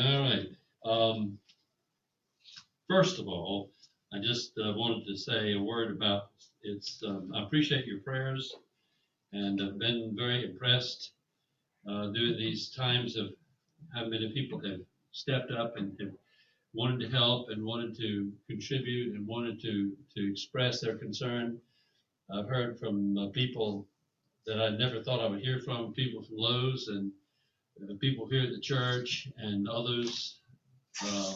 All right. Um, first of all, I just uh, wanted to say a word about it's. Um, I appreciate your prayers, and I've been very impressed uh, during these times of how many people have stepped up and have wanted to help and wanted to contribute and wanted to to express their concern. I've heard from uh, people that I never thought I would hear from, people from Lowe's and uh, people here at the church and others uh,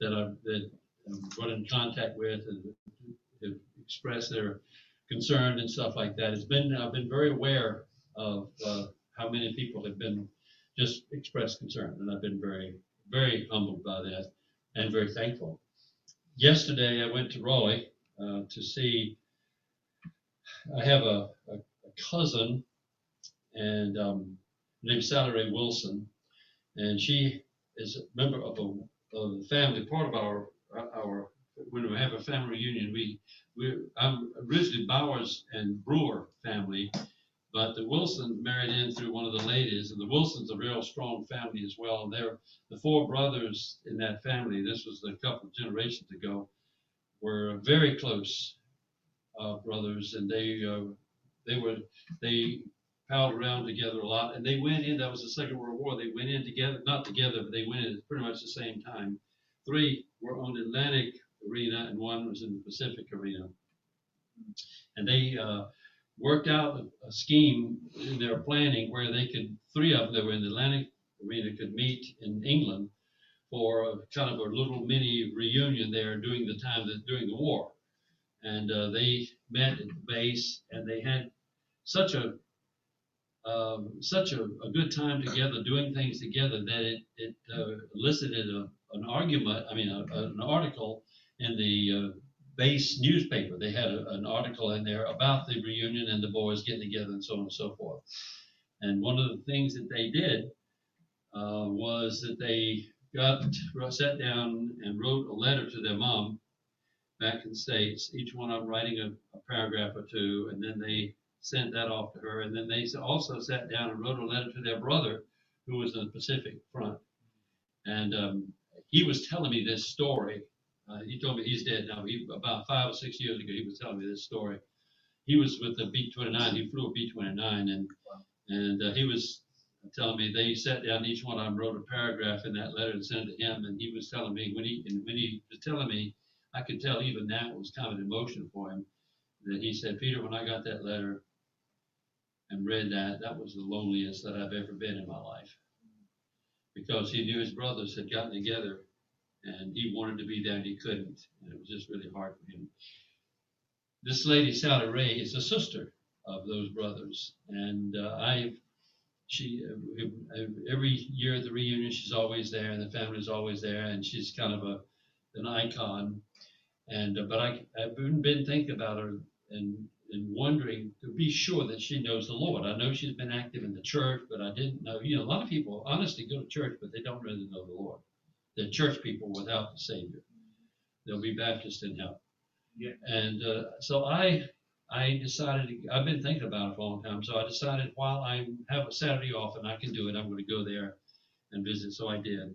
that I've that I've run in contact with and have expressed their concern and stuff like that. It's been I've been very aware of uh, how many people have been just expressed concern, and I've been very very humbled by that and very thankful. Yesterday I went to Raleigh uh, to see. I have a, a, a cousin, and um, named Sally Ray Wilson, and she is a member of a, of the family, part of our our when we have a family reunion. We we I'm originally Bowers and Brewer family, but the Wilsons married in through one of the ladies, and the Wilsons a real strong family as well. And they're the four brothers in that family. This was a couple of generations ago, were very close uh, brothers, and they uh, they were they palled around together a lot, and they went in. That was the Second World War. They went in together, not together, but they went in pretty much the same time. Three were on the Atlantic arena, and one was in the Pacific arena. And they uh, worked out a, a scheme in their planning where they could, three of them that were in the Atlantic arena could meet in England for a, kind of a little mini reunion there during the time that during the war. And uh, they met at the base, and they had such a um, such a, a good time together, doing things together, that it, it uh, elicited a, an argument, I mean, a, an article in the uh, base newspaper. They had an article in there about the reunion and the boys getting together and so on and so forth. And one of the things that they did uh, was that they got sat down and wrote a letter to their mom back in the States, each one of them writing a, a paragraph or two, and then they sent that off to her. And then they also sat down and wrote a letter to their brother, who was in the Pacific Front. And um, he was telling me this story. Uh, he told me he's dead now. He, about five or six years ago, he was telling me this story. He was with the B-29. He flew a B-29, and and uh, he was telling me they sat down. Each one of them wrote a paragraph in that letter and sent it to him. And he was telling me when he and when he was telling me, I could tell even it was kind of an emotion for him. That he said, Peter, when I got that letter, and read that, that was the loneliest that I've ever been in my life. Because he knew his brothers had gotten together and he wanted to be there and he couldn't. And it was just really hard for him. This lady, Sally Ray, is a sister of those brothers. And uh, I, she, every year at the reunion, she's always there and the family's always there. And she's kind of a, an icon. And, uh, but I, I've been, been thinking about her and and wondering to be sure that she knows the Lord. I know she's been active in the church, but I didn't know. You know, a lot of people honestly go to church, but they don't really know the Lord. They're church people without the Savior. They'll be Baptist in hell. Yeah. And uh, so I, I decided. I've been thinking about it for a long time. So I decided while I have a Saturday off and I can do it, I'm going to go there and visit. So I did.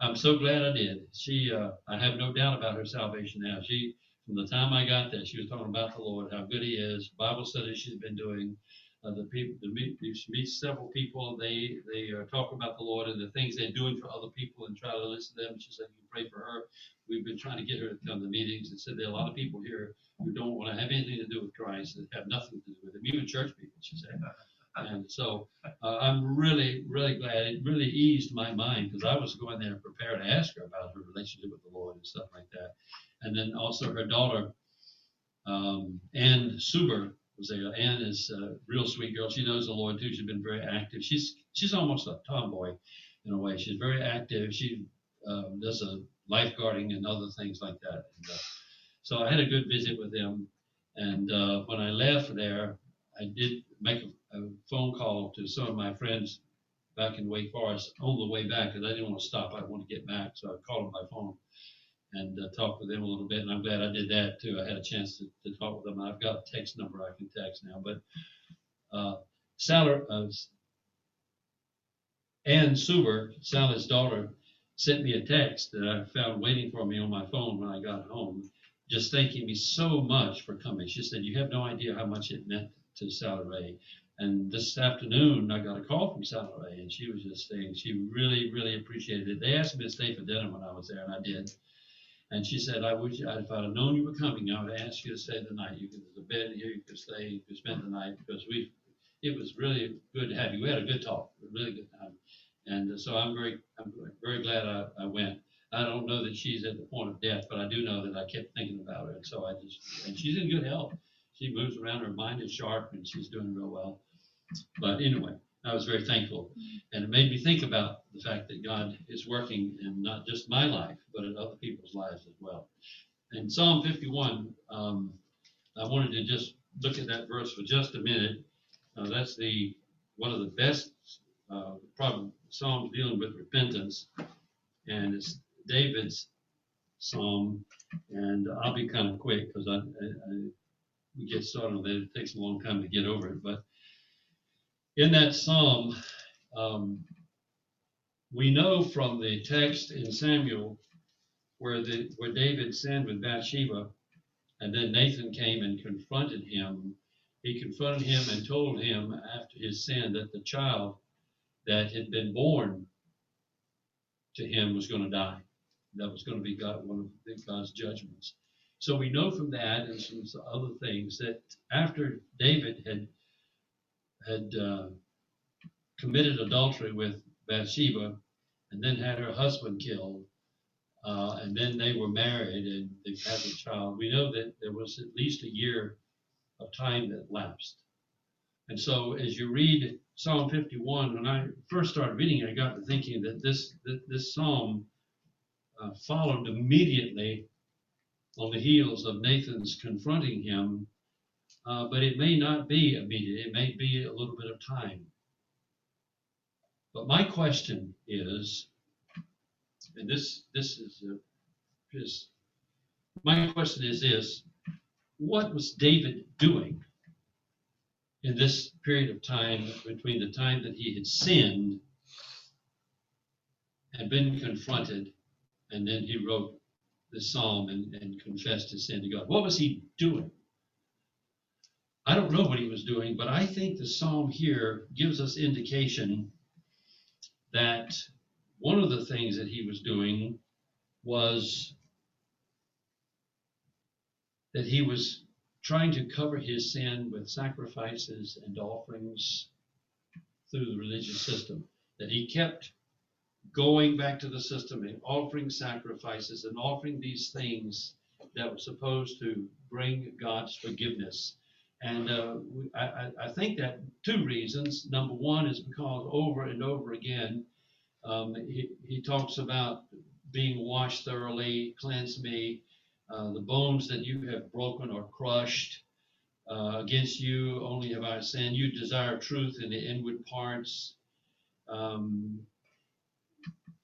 I'm so glad I did. She, uh, I have no doubt about her salvation now. She from the time I got there, she was talking about the Lord, how good He is. Bible studies she's been doing. Uh, the people, the meet, she meets several people. They they uh, talk about the Lord and the things they're doing for other people, and try to listen to them. She said, "You pray for her." We've been trying to get her to come to meetings, and said there are a lot of people here who don't want to have anything to do with Christ, that have nothing to do with Him, even church people. She said. And so uh, I'm really, really glad. It really eased my mind because I was going there prepared to ask her about her relationship with the Lord and stuff like that and then also her daughter, um, Ann Suber was there. Ann is a real sweet girl. She knows the Lord too. She's been very active. She's she's almost a tomboy in a way. She's very active. She um, does a lifeguarding and other things like that. And, uh, so I had a good visit with them. And uh, when I left there, I did make a, a, phone call to some of my friends back in Wake Forest on the way back because I didn't want to stop. I wanted to get back, so I called them by phone and uh, talk with them a little bit. And I'm glad I did that too. I had a chance to, to talk with them. I've got a text number I can text now. But uh, Sally, uh, Ann Suber, Sally's daughter, sent me a text that I found waiting for me on my phone when I got home, just thanking me so much for coming. She said, "You have no idea how much it meant to Sally Ray." And this afternoon, I got a call from Sally Ray, and she was just saying she really, really appreciated it. They asked me to stay for dinner when I was there, and I did. And she said, I wish, if I'd have known you were coming, I would have asked you to stay the night. You could, a bed here, you could stay, you could spend the night, because we, it was really good to have you. We had a good talk, a really good time. And so I'm very, I'm very glad I, I went. I don't know that she's at the point of death, but I do know that I kept thinking about her. And so I just, and she's in good health. She moves around, her mind is sharp, and she's doing real well. But anyway, I was very thankful. And it made me think about the fact that God is working in not just my life, but in other people's lives as well. In Psalm 51, um, I wanted to just look at that verse for just a minute. Uh, that's the one of the best uh, problem, psalms dealing with repentance, and it's David's psalm. And I'll be kind of quick because I, I, I, we get started on that. It takes a long time to get over it, but in that psalm, um, we know from the text in Samuel where the where David sinned with Bathsheba, and then Nathan came and confronted him. He confronted him and told him after his sin that the child that had been born to him was going to die. That was going to be God, one of God's judgments. So we know from that and some other things that after David had had uh, committed adultery with Bathsheba and then had her husband killed. Uh, and then they were married and they had a child. We know that there was at least a year of time that lapsed. And so, as you read Psalm 51, when I first started reading it, I got to thinking that this that this psalm uh, followed immediately on the heels of Nathan's confronting him uh, but it may not be immediate. It may be a little bit of time. But my question is, and this this is a, is my question is this: What was David doing in this period of time between the time that he had sinned and been confronted, and then he wrote the psalm and, and confessed his sin to God? What was he doing? I don't know what he was doing, but I think the psalm here gives us indication that one of the things that he was doing was that he was trying to cover his sin with sacrifices and offerings through the religious system. That he kept going back to the system and offering sacrifices and offering these things that were supposed to bring God's forgiveness and uh, I, I think that two reasons. Number one is because over and over again, um, he, he talks about being washed thoroughly, cleanse me, uh, the bones that you have broken or crushed. Uh, against you only have I sinned. You desire truth in the inward parts. Um,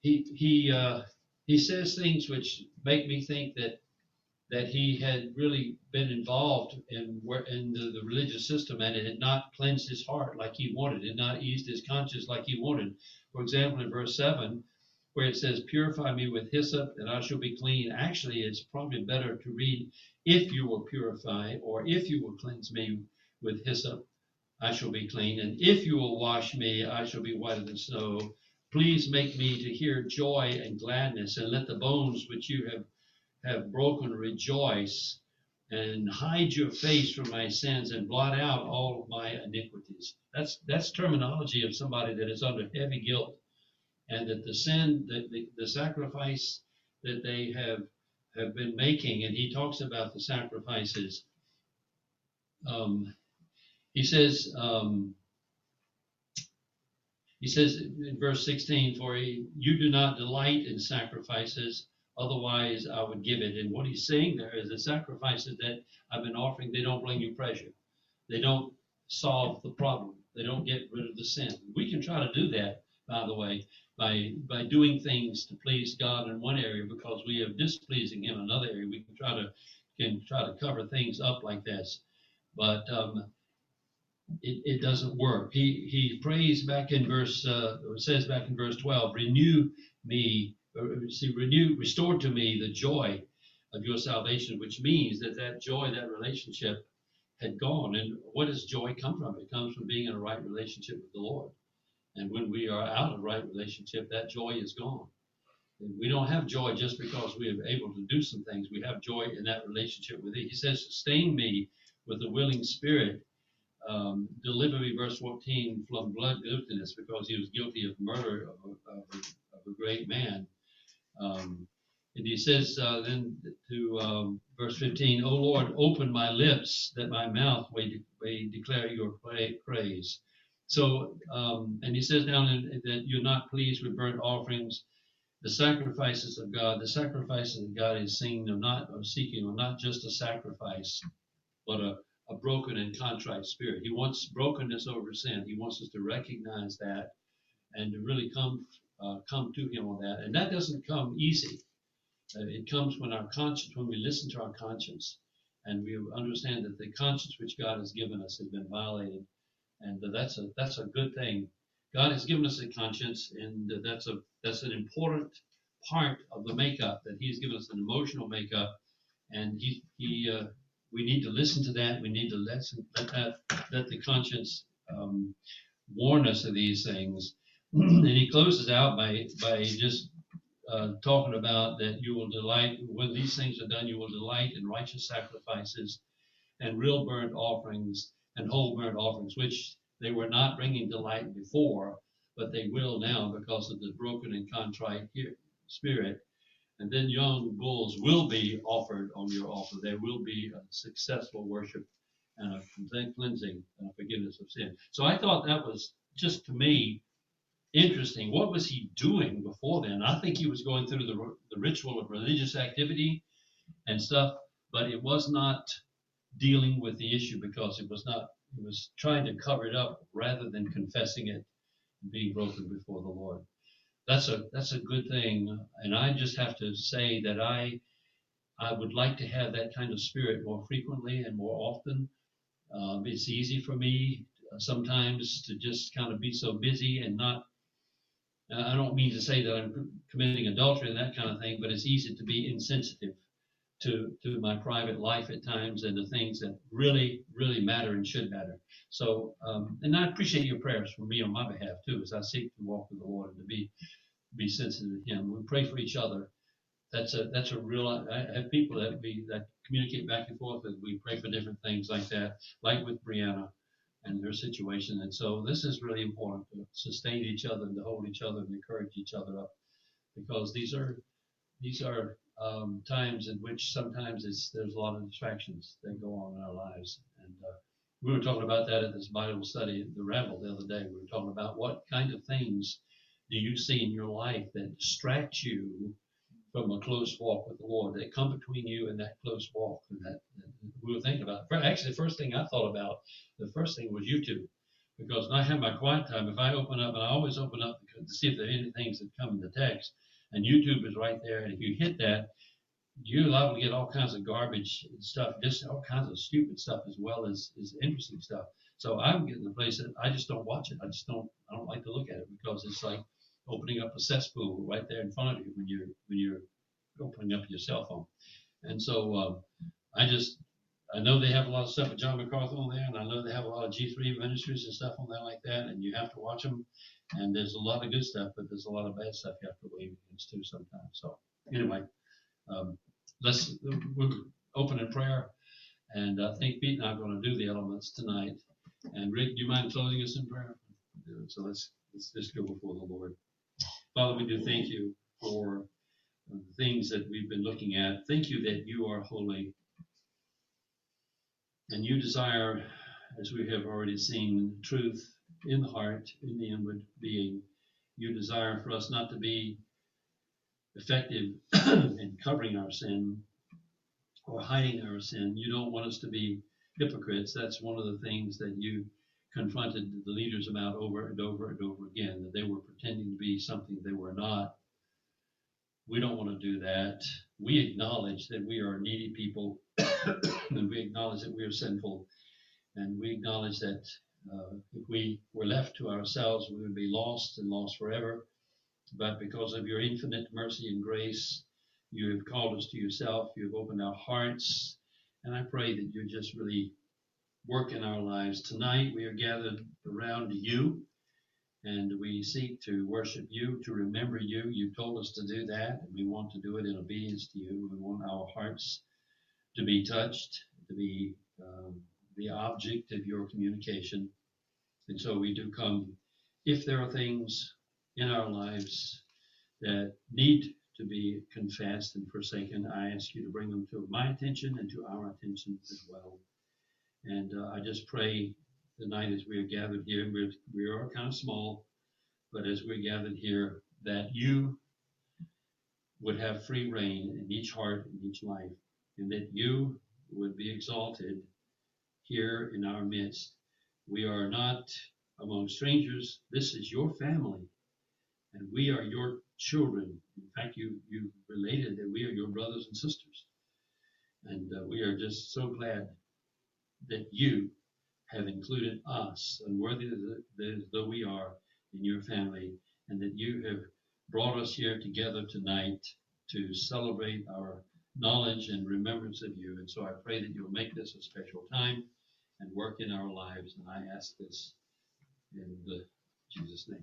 he he uh, he says things which make me think that that he had really been involved in in the, the religious system and it had not cleansed his heart like he wanted, had not eased his conscience like he wanted. For example, in verse seven, where it says, Purify me with hyssop and I shall be clean. Actually, it's probably better to read, If you will purify, or if you will cleanse me with hyssop, I shall be clean. And if you will wash me, I shall be whiter than snow. Please make me to hear joy and gladness, and let the bones which you have have broken, rejoice, and hide your face from my sins and blot out all of my iniquities. That's that's terminology of somebody that is under heavy guilt, and that the sin, that the, the sacrifice that they have have been making, and he talks about the sacrifices. Um, he says. Um, he says in verse 16, For you do not delight in sacrifices, Otherwise, I would give it. And what he's saying there is the sacrifices that I've been offering, they don't bring you pleasure. They don't solve the problem. They don't get rid of the sin. We can try to do that, by the way, by by doing things to please God in one area because we are displeasing Him in another area. We can try to can try to cover things up like this, but um, it, it doesn't work. He he prays back in verse uh, says back in verse 12, renew me see, renew, restored to me the joy of your salvation, which means that that joy, that relationship had gone. And what does joy come from? It comes from being in a right relationship with the Lord. And when we are out of right relationship, that joy is gone. And we don't have joy just because we are able to do some things. We have joy in that relationship with Thee. He says, "Sustain me with a willing spirit." Um, deliver me, verse 14, from blood guiltiness, because he was guilty of murder of of of a great man. Um, and he says uh, then to um, verse 15, O Lord, open my lips that my mouth may, de- may declare your praise. So, um, and he says down that you're not pleased with burnt offerings. The sacrifices of God, the sacrifices that God is seeing are not are seeking are not just a sacrifice, but a, a broken and contrite spirit. He wants brokenness over sin. He wants us to recognize that and to really come uh, come to Him on that. And that doesn't come easy. Uh, it comes when our conscience, when we listen to our conscience, and we understand that the conscience which God has given us has been violated, and that's a that's a good thing. God has given us a conscience, and that's a that's an important part of the makeup that He's given us an emotional makeup, and He He uh, we need to listen to that. We need to listen, let that let the conscience um, warn us of these things. and He closes out by by just uh, talking about that you will delight when these things are done, you will delight in righteous sacrifices and real burnt offerings and whole burnt offerings, which they were not bringing delight before, but they will now because of the broken and contrite spirit. And then young bulls will be offered on your altar. There will be a successful worship and a cleansing and a forgiveness of sin. So I thought that was just to me interesting. What was he doing before then? I think he was going through the, the ritual of religious activity and stuff, but it was not dealing with the issue because it was not, it was trying to cover it up rather than confessing it and being broken before the Lord. That's a that's a good thing, and I just have to say that I I would like to have that kind of spirit more frequently and more often. Um, it's easy for me sometimes to just kind of be so busy and not I don't mean to say that I'm committing adultery and that kind of thing, but it's easy to be insensitive to to my private life at times and the things that really really matter and should matter. So, um, and I appreciate your prayers for me on my behalf too, as I seek to walk with the Lord and to be be sensitive to Him. We pray for each other. That's a that's a real. I have people that we that communicate back and forth, and we pray for different things like that, like with Brianna and their situation. And so this is really important to sustain each other and to hold each other and encourage each other up, because these are these are um, times in which sometimes there's a lot of distractions that go on in our lives. And uh, we were talking about that at this Bible study, the Revel, the other day. We were talking about what kind of things do you see in your life that distract you from a close walk with the Lord, They come between you and that close walk. And that, we were thinking about. Actually, the first thing I thought about, the first thing was YouTube. Because when I have my quiet time, if I open up, and I always open up to see if there are any things that come in the text, and YouTube is right there, and if you hit that, you're liable to get all kinds of garbage and stuff, just all kinds of stupid stuff as well as, as interesting stuff. So I'm getting the place that I just don't watch it. I just don't I don't like to look at it because it's like opening up a cesspool right there in front of you when you're when you're opening up your cell phone. And so um, I just I know they have a lot of stuff with John MacArthur on there, and I know they have a lot of G3 ministries and stuff on there like that, and you have to watch them. And there's a lot of good stuff, but there's a lot of bad stuff you have to wade against too sometimes. So anyway, um, let's we'll open in prayer, and I think Pete and I are going to do the elements tonight. And Rick, do you mind closing us in prayer? So let's let's just go before the Lord. Father, we do thank you for uh, the things that we've been looking at. Thank you that you are holy. And you desire, as we have already seen, truth in the heart, in the inward being. You desire for us not to be effective in covering our sin or hiding our sin. You don't want us to be hypocrites. That's one of the things that you confronted the leaders about over and over and over again, that they were pretending to be something they were not. We don't want to do that. We acknowledge that we are needy people, and we acknowledge that we are sinful, and we acknowledge that uh, if we were left to ourselves, we would be lost and lost forever. but because of your infinite mercy and grace, you have called us to yourself. You have opened our hearts. And I pray that you just really work in our lives. Tonight, we are gathered around you and we seek to worship you, to remember you. You told us to do that, and we want to do it in obedience to you. We want our hearts to be touched, to be um, the object of your communication. And so we do come. If there are things in our lives that need to be confessed and forsaken, I ask you to bring them to my attention and to our attention as well. And uh, I just pray tonight as we are gathered here, we're, we are kind of small, but as we're gathered here, that you would have free reign in each heart and each life, and that you would be exalted here in our midst. We are not among strangers. This is your family, and we are your children. In fact, you you related that we are your brothers and sisters, and uh, we are just so glad that you have included us, unworthy though we are, in your family, and that you have brought us here together tonight to celebrate our knowledge and remembrance of you. And so I pray that you'll make this a special time and work in our lives. And I ask this in the Jesus' name.